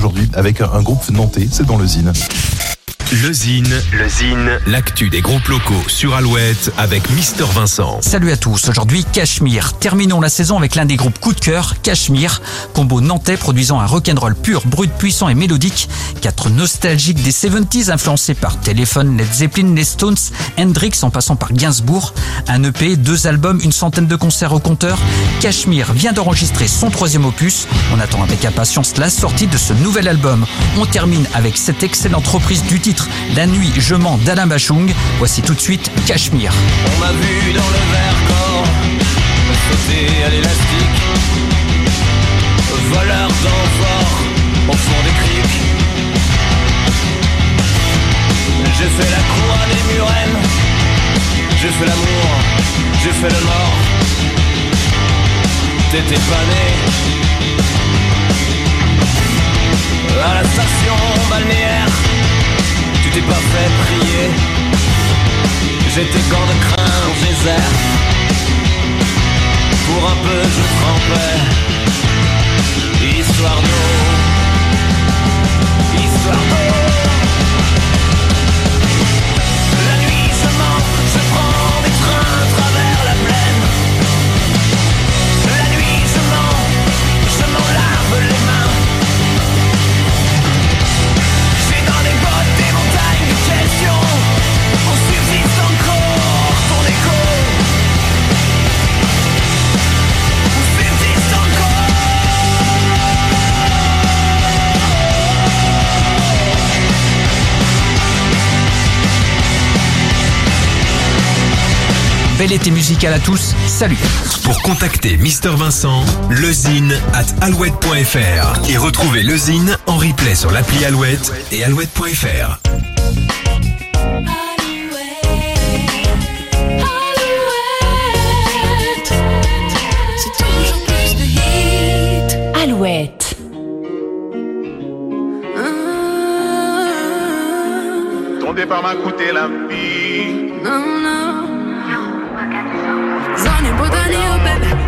aujourd'hui avec un groupe nantais, c'est dans le Zine. Le Zine, le Zine, l'actu des groupes locaux sur Alouette avec Mister Vincent. Salut à tous, aujourd'hui Cachemire. Terminons la saison avec l'un des groupes coup de cœur, Cachemire, combo nantais produisant un rock'n'roll pur, brut, puissant et mélodique. Quatre nostalgiques des 70s influencés par Telephone, Led Zeppelin, les Stones, Hendrix en passant par Gainsbourg. Un EP, deux albums, une centaine de concerts au compteur. Cachemire vient d'enregistrer son troisième opus. On attend avec impatience la sortie de ce nouvel album. On termine avec cette excellente reprise du titre la nuit, je mens d'Alain Bachung. Voici tout de suite Cachemire. On m'a vu dans le verre corps, sauter à l'élastique. Voleur d'enfort, au fond des criques. Fait le mort. T'étais pas né. À la station balnéaire tu t'es pas fait prier. J'étais gants de crin au désert. Pour un peu je trempais. Histoire d'eau. Histoire d'eau Bel été musical à tous, salut Pour contacter Mister Vincent, lezine at alouette.fr et retrouver lezine en replay sur l'appli Alouette et alouette.fr. C'est toujours plus de hits. Alouette. Ton départ m'a coûté la vie. Non, non.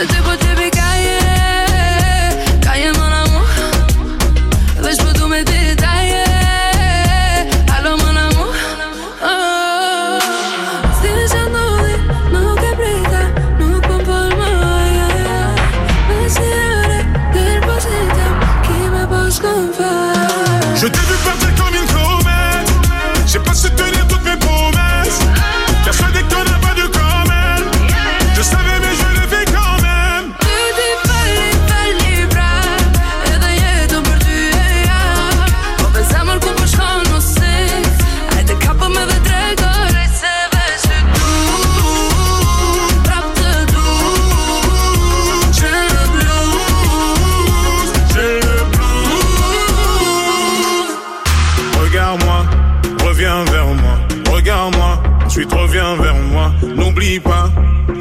Yo llego, N'oublie pas,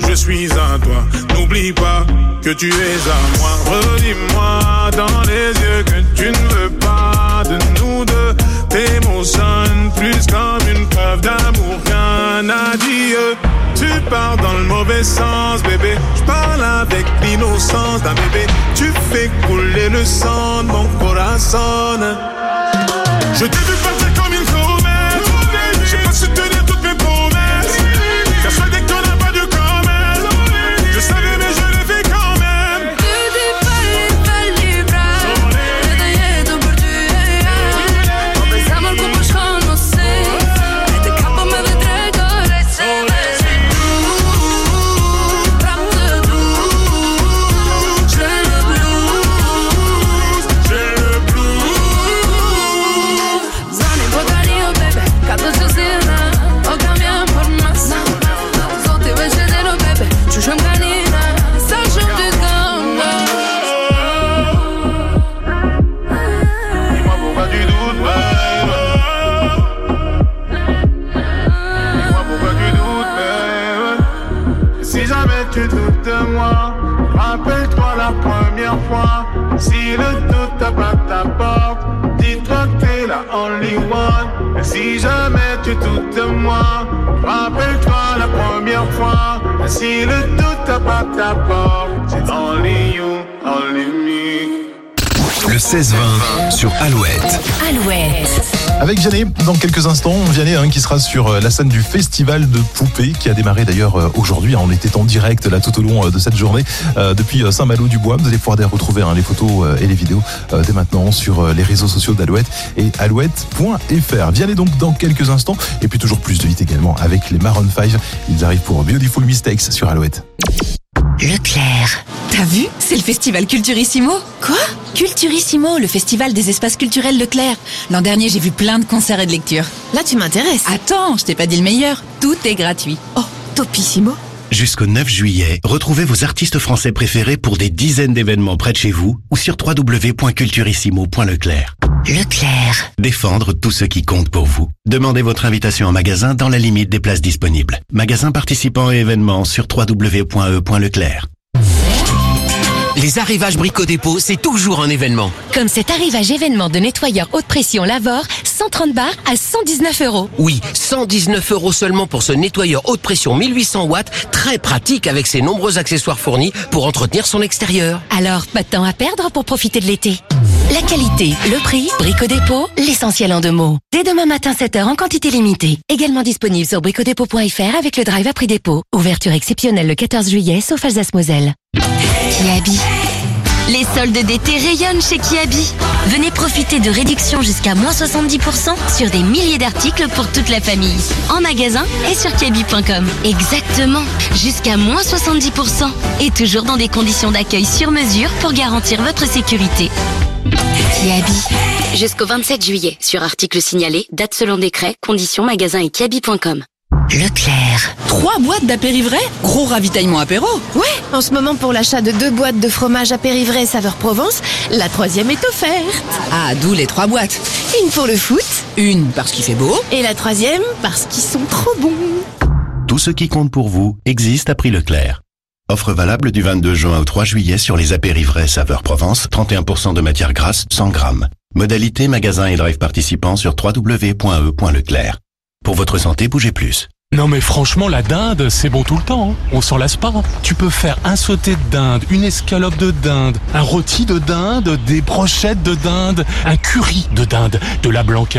je suis à toi. N'oublie pas que tu es à moi. Redis-moi dans les yeux que tu ne veux pas de nous deux. Tes mots sonnent plus comme une preuve d'amour qu'un adieu. Tu pars dans le mauvais sens, bébé. Je parle avec l'innocence d'un bébé. Tu fais couler le sang de mon corazon. Je t'ai vu partir comme une fois. Si le doute tape à ta porte, dis-toi que t'es la only one. Si jamais tu doutes de moi, rappelle-toi la première fois. Si le doute tape à ta porte, c'est only you, only me. Le 16-20 sur Alouette. Alouette. Avec Vianney, dans quelques instants, Vianney hein, qui sera sur euh, la scène du festival de poupées qui a démarré d'ailleurs euh, aujourd'hui. On était en direct là tout au long euh, de cette journée euh, depuis Saint-Malo-du-Bois. Vous allez pouvoir d'ailleurs retrouver hein, les photos et les vidéos euh, dès maintenant sur les réseaux sociaux d'Alouette et alouette.fr. Vianney donc dans quelques instants et puis toujours plus de hits également avec les Maroon 5. Ils arrivent pour Beautiful Mistakes sur Alouette. Leclerc. T'as vu? C'est le festival Culturissimo. Quoi? Culturissimo, le festival des espaces culturels Leclerc. L'an dernier, j'ai vu plein de concerts et de lectures. Là, tu m'intéresses. Attends, je t'ai pas dit le meilleur. Tout est gratuit. Oh, topissimo. Jusqu'au 9 juillet, retrouvez vos artistes français préférés pour des dizaines d'événements près de chez vous ou sur www.culturissimo.leclerc. Leclerc. Défendre tout ce qui compte pour vous. Demandez votre invitation en magasin dans la limite des places disponibles. Magasin participant et événements sur www.e.leclerc. Les arrivages Brico Dépôt, c'est toujours un événement. Comme cet arrivage événement de nettoyeur haute pression Lavor, 130 bars à 119 euros. Oui, 119 euros seulement pour ce nettoyeur haute pression 1800 watts, très pratique avec ses nombreux accessoires fournis pour entretenir son extérieur. Alors, pas de temps à perdre pour profiter de l'été. La qualité, le prix, Brico Dépôt, l'essentiel en deux mots. Dès demain matin 7h en quantité limitée. Également disponible sur bricodépôt.fr avec le drive à prix dépôt. Ouverture exceptionnelle le 14 juillet sauf Alsace-Moselle. Kiabi. Les soldes d'été rayonnent chez Kiabi. Venez profiter de réductions jusqu'à moins 70% sur des milliers d'articles pour toute la famille. En magasin et sur kiabi.com. Exactement. Jusqu'à moins 70%. Et toujours dans des conditions d'accueil sur mesure pour garantir votre sécurité. Kiabi. Jusqu'au 27 juillet. Sur article signalé, date selon décret, conditions magasin et kiabi.com. Leclerc. Trois boîtes d'apérivrés Gros ravitaillement apéro. Ouais, en ce moment pour l'achat de deux boîtes de fromage apérivré saveur Provence, la troisième est offerte. Ah, d'où les trois boîtes. Une pour le foot Une parce qu'il fait beau. et la troisième parce qu'ils sont trop bons. Tout ce qui compte pour vous existe à prix Leclerc. Offre valable du 22 juin au 3 juillet sur les apérivrés saveur Provence, 31% de matière grasse, 100 grammes. Modalité magasin et drive participants sur www.e.leclerc. Pour votre santé, bougez plus. Non mais franchement la dinde c'est bon tout le temps, hein. on s'en lasse pas. Tu peux faire un sauté de dinde, une escalope de dinde, un rôti de dinde, des brochettes de dinde, un curry de dinde, de la blanquette